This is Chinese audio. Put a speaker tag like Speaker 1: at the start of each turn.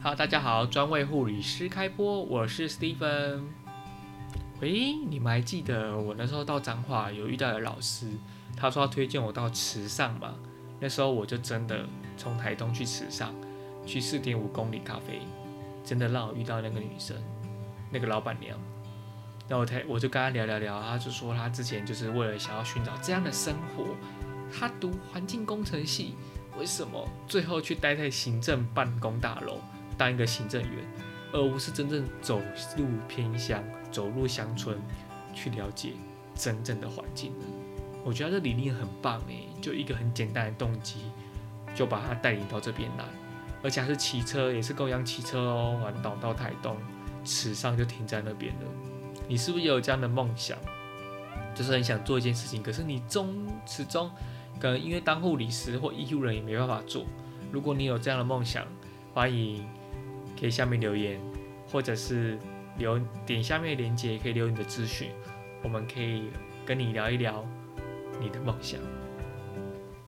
Speaker 1: 好，大家好，专为护理师开播，我是 Stephen。喂，你们还记得我那时候到彰化有遇到的老师，他说要推荐我到池上嘛？那时候我就真的从台东去池上，去四点五公里咖啡，真的让我遇到那个女生，那个老板娘。那我才我就跟她聊聊聊，她就说她之前就是为了想要寻找这样的生活，她读环境工程系，为什么最后去待在行政办公大楼当一个行政员，而不是真正走入偏乡、走入乡村去了解真正的环境呢？我觉得这理念很棒诶，就一个很简单的动机，就把他带领到这边来，而且还是骑车，也是跟我一样骑车哦，环岛到台东，池上就停在那边了。你是不是也有这样的梦想？就是很想做一件事情，可是你终始终可能因为当护理师或医护人也没办法做。如果你有这样的梦想，欢迎可以下面留言，或者是留点下面的链接，可以留你的资讯，我们可以跟你聊一聊你的梦想。